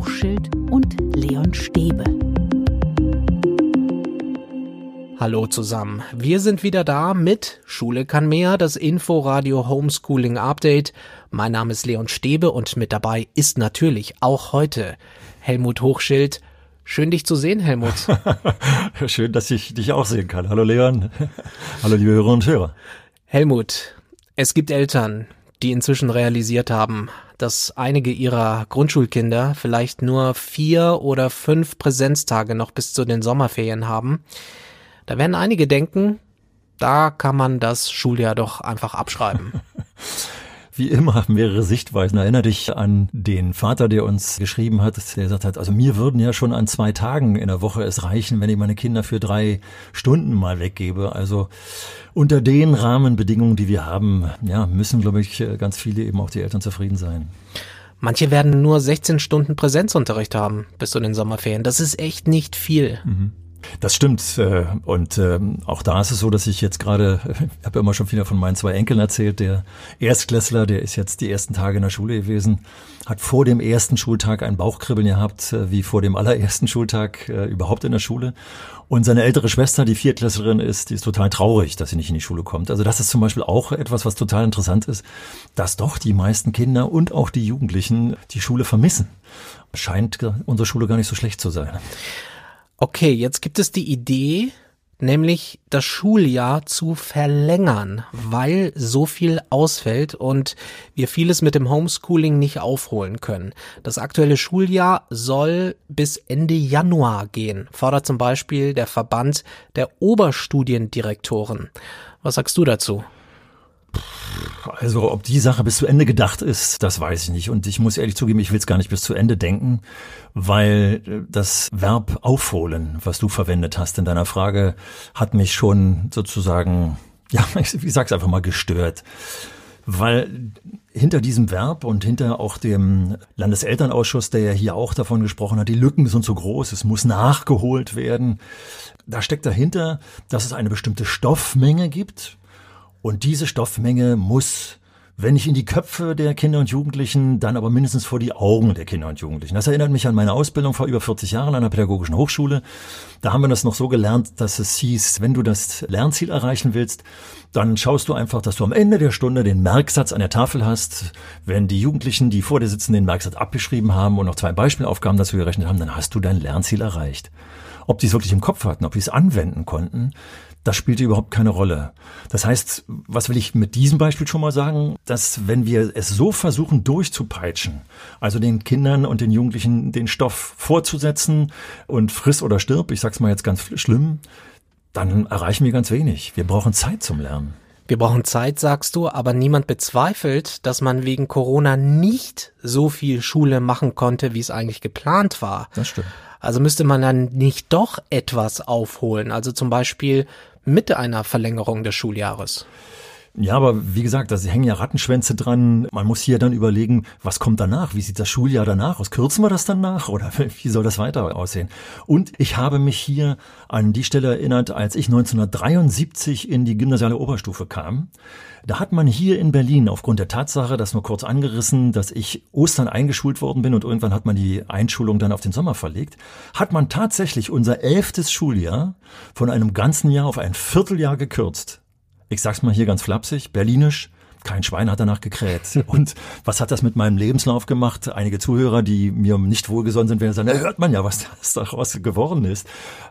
Hochschild und Leon Stäbe. Hallo zusammen. Wir sind wieder da mit Schule kann mehr, das Inforadio Homeschooling Update. Mein Name ist Leon Stäbe und mit dabei ist natürlich auch heute Helmut Hochschild. Schön dich zu sehen, Helmut. Schön, dass ich dich auch sehen kann. Hallo Leon. Hallo liebe Hörer und Hörer. Helmut, es gibt Eltern, die inzwischen realisiert haben, dass einige ihrer Grundschulkinder vielleicht nur vier oder fünf Präsenztage noch bis zu den Sommerferien haben. Da werden einige denken, da kann man das Schuljahr doch einfach abschreiben. Wie immer mehrere Sichtweisen. Erinner dich an den Vater, der uns geschrieben hat, der gesagt hat, also mir würden ja schon an zwei Tagen in der Woche es reichen, wenn ich meine Kinder für drei Stunden mal weggebe. Also unter den Rahmenbedingungen, die wir haben, ja, müssen, glaube ich, ganz viele eben auch die Eltern zufrieden sein. Manche werden nur 16 Stunden Präsenzunterricht haben bis zu den Sommerferien. Das ist echt nicht viel. Mhm. Das stimmt. Äh, und ähm, auch da ist es so, dass ich jetzt gerade, ich habe immer schon wieder von meinen zwei Enkeln erzählt, der Erstklässler, der ist jetzt die ersten Tage in der Schule gewesen, hat vor dem ersten Schultag ein Bauchkribbeln gehabt, äh, wie vor dem allerersten Schultag äh, überhaupt in der Schule. Und seine ältere Schwester, die Viertklässlerin ist, die ist total traurig, dass sie nicht in die Schule kommt. Also das ist zum Beispiel auch etwas, was total interessant ist, dass doch die meisten Kinder und auch die Jugendlichen die Schule vermissen. Scheint unsere Schule gar nicht so schlecht zu sein. Okay, jetzt gibt es die Idee, nämlich das Schuljahr zu verlängern, weil so viel ausfällt und wir vieles mit dem Homeschooling nicht aufholen können. Das aktuelle Schuljahr soll bis Ende Januar gehen, fordert zum Beispiel der Verband der Oberstudiendirektoren. Was sagst du dazu? Also ob die Sache bis zu Ende gedacht ist, das weiß ich nicht. Und ich muss ehrlich zugeben, ich will es gar nicht bis zu Ende denken, weil äh, das Verb aufholen, was du verwendet hast in deiner Frage, hat mich schon sozusagen, ja, ich sag's einfach mal, gestört. Weil hinter diesem Verb und hinter auch dem Landeselternausschuss, der ja hier auch davon gesprochen hat, die Lücken sind so groß, es muss nachgeholt werden. Da steckt dahinter, dass es eine bestimmte Stoffmenge gibt, und diese Stoffmenge muss, wenn nicht in die Köpfe der Kinder und Jugendlichen, dann aber mindestens vor die Augen der Kinder und Jugendlichen. Das erinnert mich an meine Ausbildung vor über 40 Jahren an der Pädagogischen Hochschule. Da haben wir das noch so gelernt, dass es hieß, wenn du das Lernziel erreichen willst, dann schaust du einfach, dass du am Ende der Stunde den Merksatz an der Tafel hast. Wenn die Jugendlichen, die vor dir sitzen, den Merksatz abgeschrieben haben und noch zwei Beispielaufgaben dazu gerechnet haben, dann hast du dein Lernziel erreicht. Ob die es wirklich im Kopf hatten, ob die es anwenden konnten, das spielte überhaupt keine Rolle. Das heißt, was will ich mit diesem Beispiel schon mal sagen? Dass wenn wir es so versuchen durchzupeitschen, also den Kindern und den Jugendlichen den Stoff vorzusetzen und friss oder stirb, ich sag's mal jetzt ganz schlimm, dann erreichen wir ganz wenig. Wir brauchen Zeit zum Lernen. Wir brauchen Zeit, sagst du, aber niemand bezweifelt, dass man wegen Corona nicht so viel Schule machen konnte, wie es eigentlich geplant war. Das stimmt. Also müsste man dann nicht doch etwas aufholen, also zum Beispiel mit einer Verlängerung des Schuljahres. Ja, aber wie gesagt, da hängen ja Rattenschwänze dran. Man muss hier dann überlegen, was kommt danach? Wie sieht das Schuljahr danach aus? Kürzen wir das dann nach oder wie soll das weiter aussehen? Und ich habe mich hier an die Stelle erinnert, als ich 1973 in die gymnasiale Oberstufe kam. Da hat man hier in Berlin aufgrund der Tatsache, das nur kurz angerissen, dass ich Ostern eingeschult worden bin und irgendwann hat man die Einschulung dann auf den Sommer verlegt, hat man tatsächlich unser elftes Schuljahr von einem ganzen Jahr auf ein Vierteljahr gekürzt ich sag's mal hier ganz flapsig, berlinisch, kein Schwein hat danach gekräht. Und was hat das mit meinem Lebenslauf gemacht? Einige Zuhörer, die mir nicht wohlgesonnen sind, werden sagen, da hört man ja, was daraus geworden ist.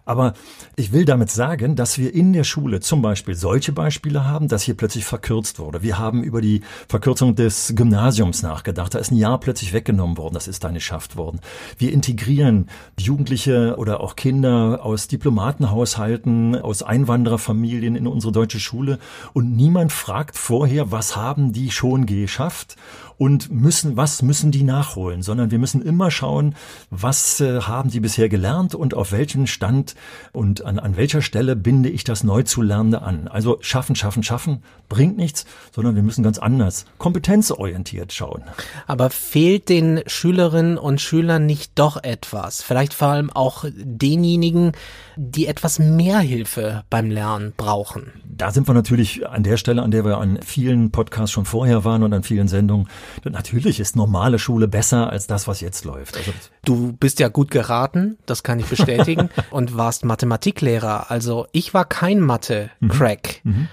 Aber ich will damit sagen, dass wir in der Schule zum Beispiel solche Beispiele haben, dass hier plötzlich verkürzt wurde. Wir haben über die Verkürzung des Gymnasiums nachgedacht. Da ist ein Jahr plötzlich weggenommen worden. Das ist dann geschafft worden. Wir integrieren Jugendliche oder auch Kinder aus Diplomatenhaushalten, aus Einwandererfamilien in unsere deutsche Schule. Und niemand fragt vorher, was haben die schon geschafft und müssen, was müssen die nachholen, sondern wir müssen immer schauen, was äh, haben die bisher gelernt und auf welchem Stand und an, an welcher Stelle binde ich das Neuzulernende an. Also schaffen, schaffen, schaffen bringt nichts, sondern wir müssen ganz anders, kompetenzorientiert schauen. Aber fehlt den Schülerinnen und Schülern nicht doch etwas? Vielleicht vor allem auch denjenigen, die etwas mehr Hilfe beim Lernen brauchen? Da sind wir natürlich an der Stelle, an der wir an vielen Podcasts Podcasts schon vorher waren und an vielen Sendungen. Natürlich ist normale Schule besser als das, was jetzt läuft. Also du bist ja gut geraten, das kann ich bestätigen, und warst Mathematiklehrer. Also ich war kein Mathe-Crack. Mhm. Mhm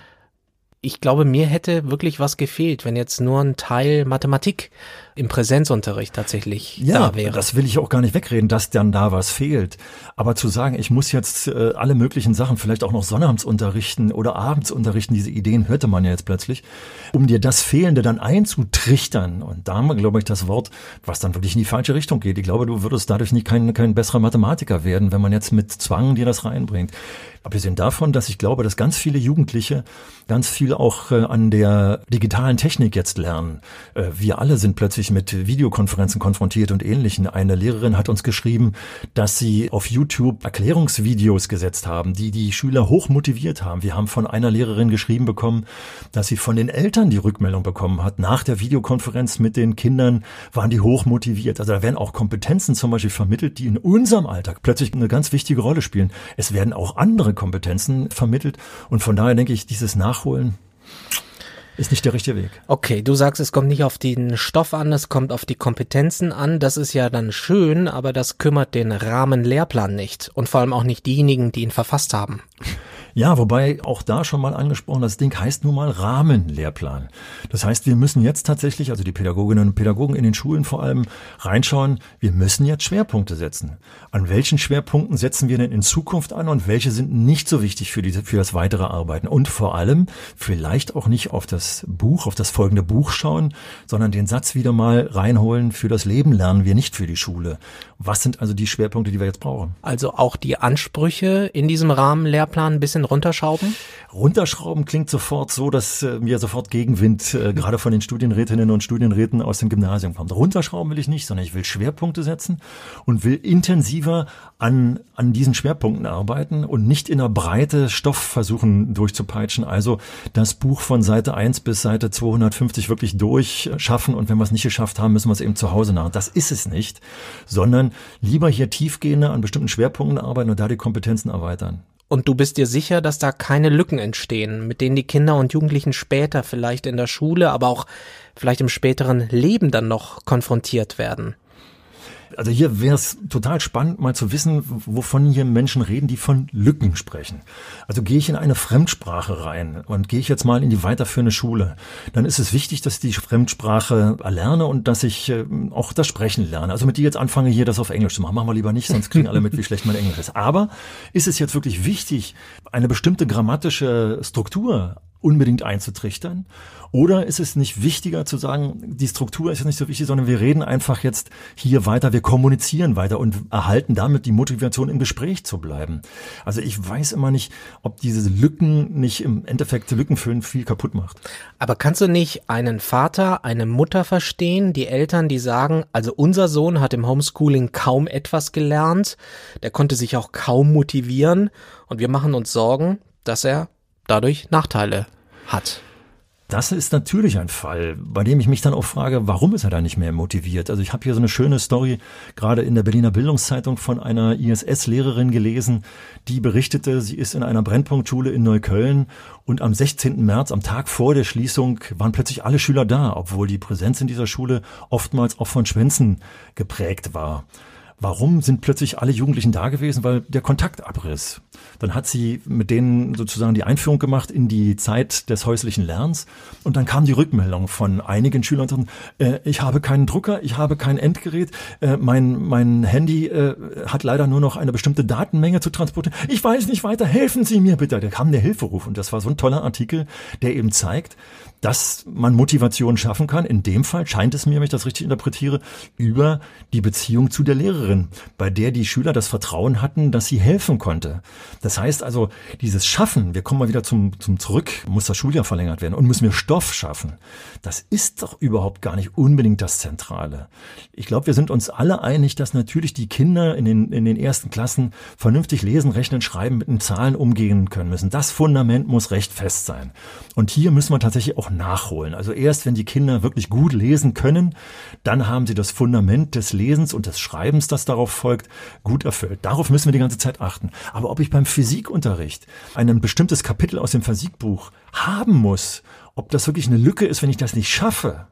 ich glaube, mir hätte wirklich was gefehlt, wenn jetzt nur ein Teil Mathematik im Präsenzunterricht tatsächlich ja, da wäre. Das will ich auch gar nicht wegreden, dass dann da was fehlt. Aber zu sagen, ich muss jetzt äh, alle möglichen Sachen, vielleicht auch noch Sonnabends unterrichten oder abends unterrichten, diese Ideen hörte man ja jetzt plötzlich, um dir das Fehlende dann einzutrichtern. Und da haben wir, glaube ich, das Wort, was dann wirklich in die falsche Richtung geht. Ich glaube, du würdest dadurch nicht kein, kein besserer Mathematiker werden, wenn man jetzt mit Zwang dir das reinbringt. Abgesehen davon, dass ich glaube, dass ganz viele Jugendliche ganz viel auch äh, an der digitalen Technik jetzt lernen. Äh, wir alle sind plötzlich mit Videokonferenzen konfrontiert und ähnlichen. Eine Lehrerin hat uns geschrieben, dass sie auf YouTube Erklärungsvideos gesetzt haben, die die Schüler hoch motiviert haben. Wir haben von einer Lehrerin geschrieben bekommen, dass sie von den Eltern die Rückmeldung bekommen hat. Nach der Videokonferenz mit den Kindern waren die hoch motiviert. Also da werden auch Kompetenzen zum Beispiel vermittelt, die in unserem Alltag plötzlich eine ganz wichtige Rolle spielen. Es werden auch andere Kompetenzen vermittelt. Und von daher denke ich, dieses Nachholen ist nicht der richtige Weg. Okay, du sagst, es kommt nicht auf den Stoff an, es kommt auf die Kompetenzen an. Das ist ja dann schön, aber das kümmert den Rahmenlehrplan nicht und vor allem auch nicht diejenigen, die ihn verfasst haben. Ja, wobei auch da schon mal angesprochen, das Ding heißt nun mal Rahmenlehrplan. Das heißt, wir müssen jetzt tatsächlich, also die Pädagoginnen und Pädagogen in den Schulen vor allem, reinschauen, wir müssen jetzt Schwerpunkte setzen. An welchen Schwerpunkten setzen wir denn in Zukunft an und welche sind nicht so wichtig für, diese, für das weitere Arbeiten? Und vor allem vielleicht auch nicht auf das Buch, auf das folgende Buch schauen, sondern den Satz wieder mal reinholen, für das Leben lernen wir nicht für die Schule. Was sind also die Schwerpunkte, die wir jetzt brauchen? Also auch die Ansprüche in diesem Rahmenlehrplan ein bisschen runterschrauben? Runterschrauben klingt sofort so, dass äh, mir sofort Gegenwind äh, gerade von den Studienrätinnen und Studienräten aus dem Gymnasium kommt. Runterschrauben will ich nicht, sondern ich will Schwerpunkte setzen und will intensiver an, an diesen Schwerpunkten arbeiten und nicht in der Breite Stoff versuchen durchzupeitschen. Also das Buch von Seite 1 bis Seite 250 wirklich durchschaffen und wenn wir es nicht geschafft haben, müssen wir es eben zu Hause nach. Das ist es nicht, sondern lieber hier tiefgehender an bestimmten Schwerpunkten arbeiten und da die Kompetenzen erweitern. Und du bist dir sicher, dass da keine Lücken entstehen, mit denen die Kinder und Jugendlichen später vielleicht in der Schule, aber auch vielleicht im späteren Leben dann noch konfrontiert werden? Also hier wäre es total spannend, mal zu wissen, wovon hier Menschen reden, die von Lücken sprechen. Also gehe ich in eine Fremdsprache rein und gehe ich jetzt mal in die weiterführende Schule, dann ist es wichtig, dass ich die Fremdsprache erlerne und dass ich äh, auch das Sprechen lerne. Also mit dir jetzt anfange, hier das auf Englisch zu machen, machen wir lieber nicht, sonst kriegen alle mit, wie schlecht mein Englisch ist. Aber ist es jetzt wirklich wichtig, eine bestimmte grammatische Struktur unbedingt einzutrichtern? Oder ist es nicht wichtiger zu sagen, die Struktur ist ja nicht so wichtig, sondern wir reden einfach jetzt hier weiter, wir kommunizieren weiter und erhalten damit die Motivation, im Gespräch zu bleiben. Also ich weiß immer nicht, ob diese Lücken nicht im Endeffekt Lücken füllen viel kaputt macht. Aber kannst du nicht einen Vater, eine Mutter verstehen, die Eltern, die sagen, also unser Sohn hat im Homeschooling kaum etwas gelernt, der konnte sich auch kaum motivieren und wir machen uns Sorgen, dass er dadurch Nachteile hat. Das ist natürlich ein Fall, bei dem ich mich dann auch frage, warum ist er da nicht mehr motiviert? Also ich habe hier so eine schöne Story gerade in der Berliner Bildungszeitung von einer ISS-Lehrerin gelesen, die berichtete, sie ist in einer Brennpunktschule in Neukölln und am 16. März, am Tag vor der Schließung, waren plötzlich alle Schüler da, obwohl die Präsenz in dieser Schule oftmals auch von Schwänzen geprägt war. Warum sind plötzlich alle Jugendlichen da gewesen? Weil der Kontakt abriss. Dann hat sie mit denen sozusagen die Einführung gemacht in die Zeit des häuslichen Lernens. Und dann kam die Rückmeldung von einigen Schülern, äh, ich habe keinen Drucker, ich habe kein Endgerät, äh, mein, mein Handy äh, hat leider nur noch eine bestimmte Datenmenge zu transportieren. Ich weiß nicht weiter, helfen Sie mir bitte. Da kam der Hilferuf und das war so ein toller Artikel, der eben zeigt, dass man Motivation schaffen kann. In dem Fall scheint es mir, wenn ich das richtig interpretiere, über die Beziehung zu der Lehrerin, bei der die Schüler das Vertrauen hatten, dass sie helfen konnte. Das heißt also, dieses Schaffen, wir kommen mal wieder zum, zum Zurück, muss das Schuljahr verlängert werden und müssen wir Stoff schaffen. Das ist doch überhaupt gar nicht unbedingt das Zentrale. Ich glaube, wir sind uns alle einig, dass natürlich die Kinder in den, in den ersten Klassen vernünftig lesen, rechnen, schreiben, mit den Zahlen umgehen können müssen. Das Fundament muss recht fest sein. Und hier müssen wir tatsächlich auch auch nachholen. Also erst wenn die Kinder wirklich gut lesen können, dann haben sie das Fundament des Lesens und des Schreibens, das darauf folgt, gut erfüllt. Darauf müssen wir die ganze Zeit achten. Aber ob ich beim Physikunterricht ein bestimmtes Kapitel aus dem Physikbuch haben muss, ob das wirklich eine Lücke ist, wenn ich das nicht schaffe,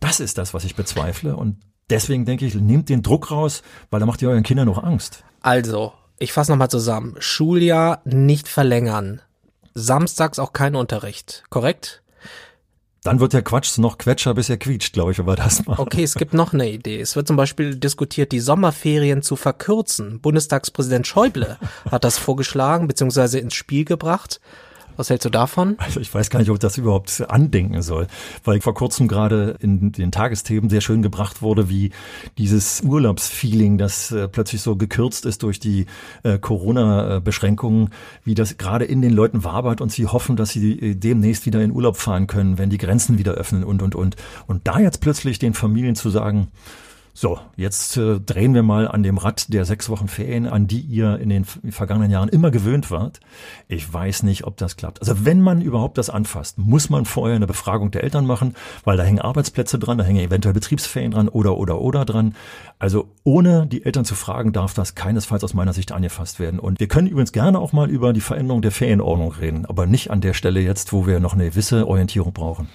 das ist das, was ich bezweifle. Und deswegen denke ich, nehmt den Druck raus, weil da macht ihr euren Kindern noch Angst. Also, ich fasse nochmal zusammen. Schuljahr nicht verlängern. Samstags auch kein Unterricht, korrekt? Dann wird der Quatsch noch Quetscher, bis er quietscht, glaube ich, wir das machen. Okay, es gibt noch eine Idee. Es wird zum Beispiel diskutiert, die Sommerferien zu verkürzen. Bundestagspräsident Schäuble hat das vorgeschlagen bzw. ins Spiel gebracht. Was hältst du davon? Also ich weiß gar nicht, ob ich das überhaupt andenken soll, weil vor kurzem gerade in den Tagesthemen sehr schön gebracht wurde, wie dieses Urlaubsfeeling, das äh, plötzlich so gekürzt ist durch die äh, Corona-Beschränkungen, wie das gerade in den Leuten wabert und sie hoffen, dass sie äh, demnächst wieder in Urlaub fahren können, wenn die Grenzen wieder öffnen und, und, und. Und da jetzt plötzlich den Familien zu sagen, so, jetzt äh, drehen wir mal an dem Rad der sechs Wochen Ferien, an die ihr in den vergangenen Jahren immer gewöhnt wart. Ich weiß nicht, ob das klappt. Also wenn man überhaupt das anfasst, muss man vorher eine Befragung der Eltern machen, weil da hängen Arbeitsplätze dran, da hängen eventuell Betriebsferien dran oder oder oder dran. Also ohne die Eltern zu fragen, darf das keinesfalls aus meiner Sicht angefasst werden. Und wir können übrigens gerne auch mal über die Veränderung der Ferienordnung reden, aber nicht an der Stelle jetzt, wo wir noch eine gewisse Orientierung brauchen.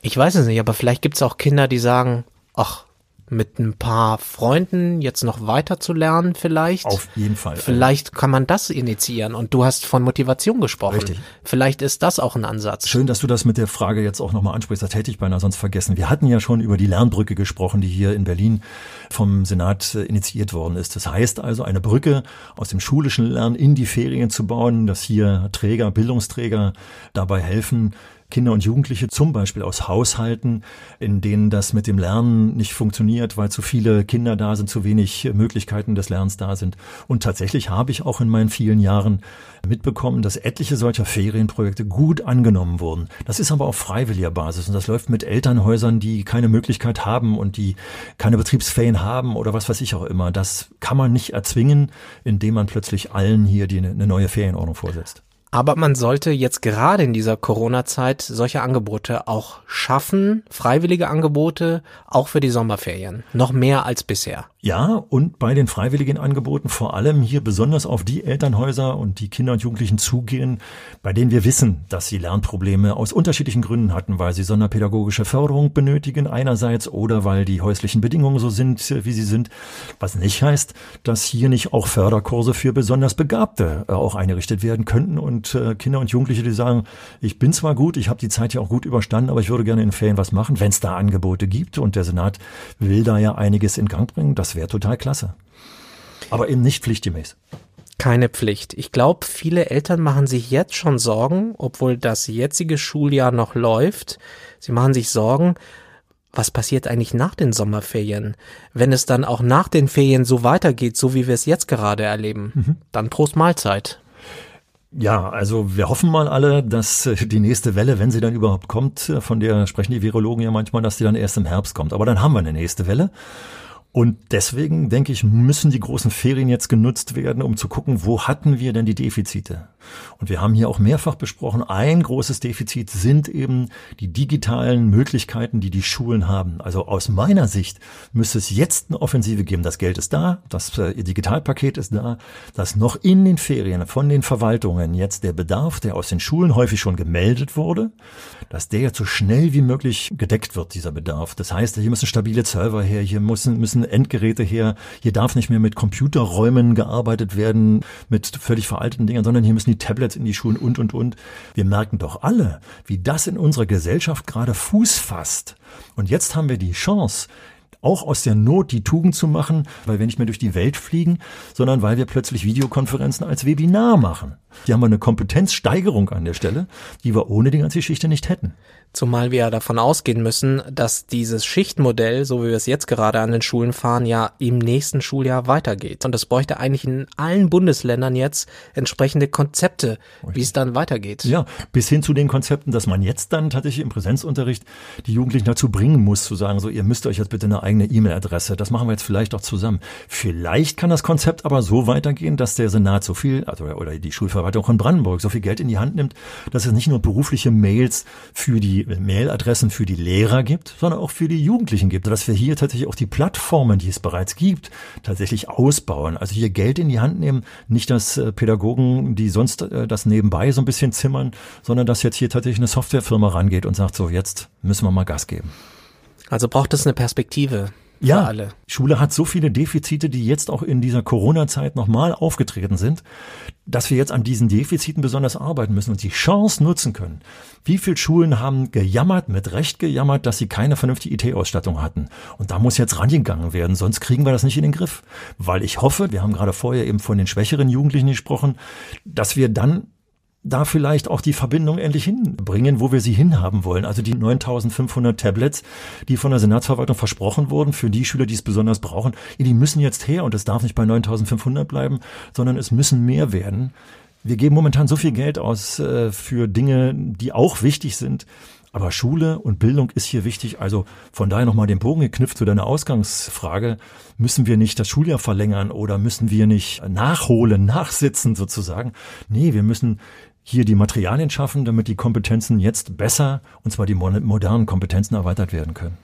Ich weiß es nicht, aber vielleicht gibt es auch Kinder, die sagen, ach, mit ein paar Freunden jetzt noch weiter zu lernen vielleicht. Auf jeden Fall. Vielleicht kann man das initiieren und du hast von Motivation gesprochen. Richtig. Vielleicht ist das auch ein Ansatz. Schön, dass du das mit der Frage jetzt auch nochmal ansprichst. Das hätte ich beinahe sonst vergessen. Wir hatten ja schon über die Lernbrücke gesprochen, die hier in Berlin vom Senat äh, initiiert worden ist. Das heißt also, eine Brücke aus dem schulischen Lernen in die Ferien zu bauen, dass hier Träger, Bildungsträger dabei helfen, Kinder und Jugendliche zum Beispiel aus Haushalten, in denen das mit dem Lernen nicht funktioniert, weil zu viele Kinder da sind, zu wenig Möglichkeiten des Lernens da sind. Und tatsächlich habe ich auch in meinen vielen Jahren mitbekommen, dass etliche solcher Ferienprojekte gut angenommen wurden. Das ist aber auf freiwilliger Basis und das läuft mit Elternhäusern, die keine Möglichkeit haben und die keine Betriebsferien haben oder was weiß ich auch immer. Das kann man nicht erzwingen, indem man plötzlich allen hier die eine neue Ferienordnung vorsetzt. Aber man sollte jetzt gerade in dieser Corona-Zeit solche Angebote auch schaffen, freiwillige Angebote, auch für die Sommerferien. Noch mehr als bisher. Ja, und bei den freiwilligen Angeboten vor allem hier besonders auf die Elternhäuser und die Kinder und Jugendlichen zugehen, bei denen wir wissen, dass sie Lernprobleme aus unterschiedlichen Gründen hatten, weil sie sonderpädagogische Förderung benötigen einerseits oder weil die häuslichen Bedingungen so sind, wie sie sind. Was nicht heißt, dass hier nicht auch Förderkurse für besonders Begabte äh, auch eingerichtet werden könnten und äh, Kinder und Jugendliche, die sagen, ich bin zwar gut, ich habe die Zeit ja auch gut überstanden, aber ich würde gerne in Ferien was machen, wenn es da Angebote gibt und der Senat will da ja einiges in Gang bringen. Das wäre total klasse. Aber eben nicht pflichtgemäß. Keine Pflicht. Ich glaube, viele Eltern machen sich jetzt schon Sorgen, obwohl das jetzige Schuljahr noch läuft. Sie machen sich Sorgen, was passiert eigentlich nach den Sommerferien? Wenn es dann auch nach den Ferien so weitergeht, so wie wir es jetzt gerade erleben, mhm. dann Prost Mahlzeit. Ja, also wir hoffen mal alle, dass äh, die nächste Welle, wenn sie dann überhaupt kommt, äh, von der sprechen die Virologen ja manchmal, dass die dann erst im Herbst kommt. Aber dann haben wir eine nächste Welle. Und deswegen, denke ich, müssen die großen Ferien jetzt genutzt werden, um zu gucken, wo hatten wir denn die Defizite? Und wir haben hier auch mehrfach besprochen, ein großes Defizit sind eben die digitalen Möglichkeiten, die die Schulen haben. Also aus meiner Sicht müsste es jetzt eine Offensive geben. Das Geld ist da, das äh, Digitalpaket ist da, dass noch in den Ferien von den Verwaltungen jetzt der Bedarf, der aus den Schulen häufig schon gemeldet wurde, dass der jetzt so schnell wie möglich gedeckt wird, dieser Bedarf. Das heißt, hier müssen stabile Server her, hier müssen, müssen Endgeräte her. Hier darf nicht mehr mit Computerräumen gearbeitet werden, mit völlig veralteten Dingern, sondern hier müssen die Tablets in die Schulen und, und, und. Wir merken doch alle, wie das in unserer Gesellschaft gerade Fuß fasst. Und jetzt haben wir die Chance, auch aus der Not die Tugend zu machen, weil wir nicht mehr durch die Welt fliegen, sondern weil wir plötzlich Videokonferenzen als Webinar machen. Hier haben wir eine Kompetenzsteigerung an der Stelle, die wir ohne die ganze Geschichte nicht hätten. Zumal wir ja davon ausgehen müssen, dass dieses Schichtmodell, so wie wir es jetzt gerade an den Schulen fahren, ja im nächsten Schuljahr weitergeht. Und es bräuchte eigentlich in allen Bundesländern jetzt entsprechende Konzepte, wie es dann weitergeht. Ja, bis hin zu den Konzepten, dass man jetzt dann tatsächlich im Präsenzunterricht die Jugendlichen dazu bringen muss, zu sagen, so, ihr müsst euch jetzt bitte eine eigene E-Mail-Adresse. Das machen wir jetzt vielleicht auch zusammen. Vielleicht kann das Konzept aber so weitergehen, dass der Senat so viel, also oder die Schulverwaltung von Brandenburg so viel Geld in die Hand nimmt, dass es nicht nur berufliche Mails für die Mailadressen für die Lehrer gibt, sondern auch für die Jugendlichen gibt. Dass wir hier tatsächlich auch die Plattformen, die es bereits gibt, tatsächlich ausbauen. Also hier Geld in die Hand nehmen, nicht dass äh, Pädagogen, die sonst äh, das nebenbei so ein bisschen zimmern, sondern dass jetzt hier tatsächlich eine Softwarefirma rangeht und sagt so, jetzt müssen wir mal Gas geben. Also braucht es eine Perspektive. Ja, alle. Schule hat so viele Defizite, die jetzt auch in dieser Corona-Zeit nochmal aufgetreten sind, dass wir jetzt an diesen Defiziten besonders arbeiten müssen und die Chance nutzen können. Wie viele Schulen haben gejammert, mit Recht gejammert, dass sie keine vernünftige IT-Ausstattung hatten? Und da muss jetzt rangegangen werden, sonst kriegen wir das nicht in den Griff. Weil ich hoffe, wir haben gerade vorher eben von den schwächeren Jugendlichen gesprochen, dass wir dann da vielleicht auch die Verbindung endlich hinbringen, wo wir sie hinhaben wollen. Also die 9500 Tablets, die von der Senatsverwaltung versprochen wurden, für die Schüler, die es besonders brauchen, die müssen jetzt her und es darf nicht bei 9500 bleiben, sondern es müssen mehr werden. Wir geben momentan so viel Geld aus äh, für Dinge, die auch wichtig sind. Aber Schule und Bildung ist hier wichtig. Also von daher nochmal den Bogen geknüpft zu deiner Ausgangsfrage. Müssen wir nicht das Schuljahr verlängern oder müssen wir nicht nachholen, nachsitzen sozusagen? Nee, wir müssen hier die Materialien schaffen, damit die Kompetenzen jetzt besser, und zwar die modernen Kompetenzen erweitert werden können.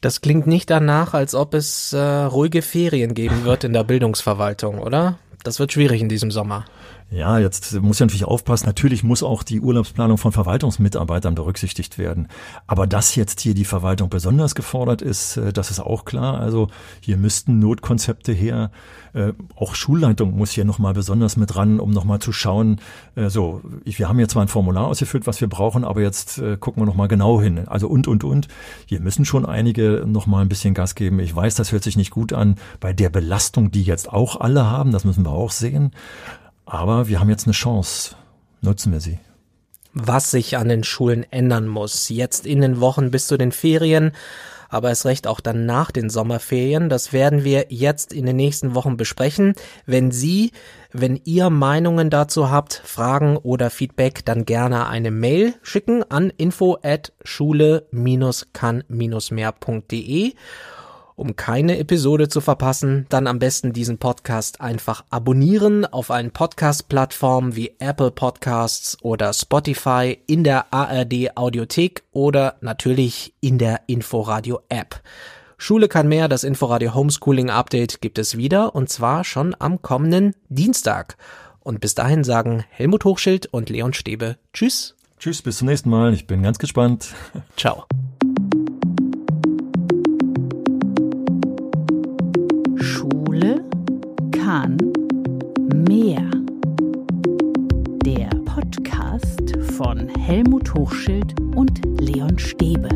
Das klingt nicht danach, als ob es äh, ruhige Ferien geben wird in der Bildungsverwaltung, oder? Das wird schwierig in diesem Sommer. Ja, jetzt muss ich natürlich aufpassen. Natürlich muss auch die Urlaubsplanung von Verwaltungsmitarbeitern berücksichtigt werden. Aber dass jetzt hier die Verwaltung besonders gefordert ist, äh, das ist auch klar. Also hier müssten Notkonzepte her. Äh, auch Schulleitung muss hier nochmal besonders mit ran, um nochmal zu schauen. Äh, so, wir haben jetzt zwar ein Formular ausgefüllt, was wir brauchen, aber jetzt gucken wir nochmal genau hin. Also und, und, und. Hier müssen schon einige nochmal ein bisschen Gas geben. Ich weiß, das hört sich nicht gut an bei der Belastung, die jetzt auch alle haben. Das müssen wir auch sehen. Aber wir haben jetzt eine Chance. Nutzen wir sie. Was sich an den Schulen ändern muss, jetzt in den Wochen bis zu den Ferien, aber es recht auch dann nach den Sommerferien, das werden wir jetzt in den nächsten Wochen besprechen. Wenn Sie, wenn ihr Meinungen dazu habt, Fragen oder Feedback, dann gerne eine Mail schicken an info at schule-kann-mehr.de um keine Episode zu verpassen, dann am besten diesen Podcast einfach abonnieren auf allen Podcast-Plattformen wie Apple Podcasts oder Spotify, in der ARD Audiothek oder natürlich in der Inforadio App. Schule kann mehr, das Inforadio Homeschooling Update gibt es wieder und zwar schon am kommenden Dienstag. Und bis dahin sagen Helmut Hochschild und Leon Stäbe Tschüss. Tschüss, bis zum nächsten Mal. Ich bin ganz gespannt. Ciao. Kahn mehr. Der Podcast von Helmut Hochschild und Leon Stäbe.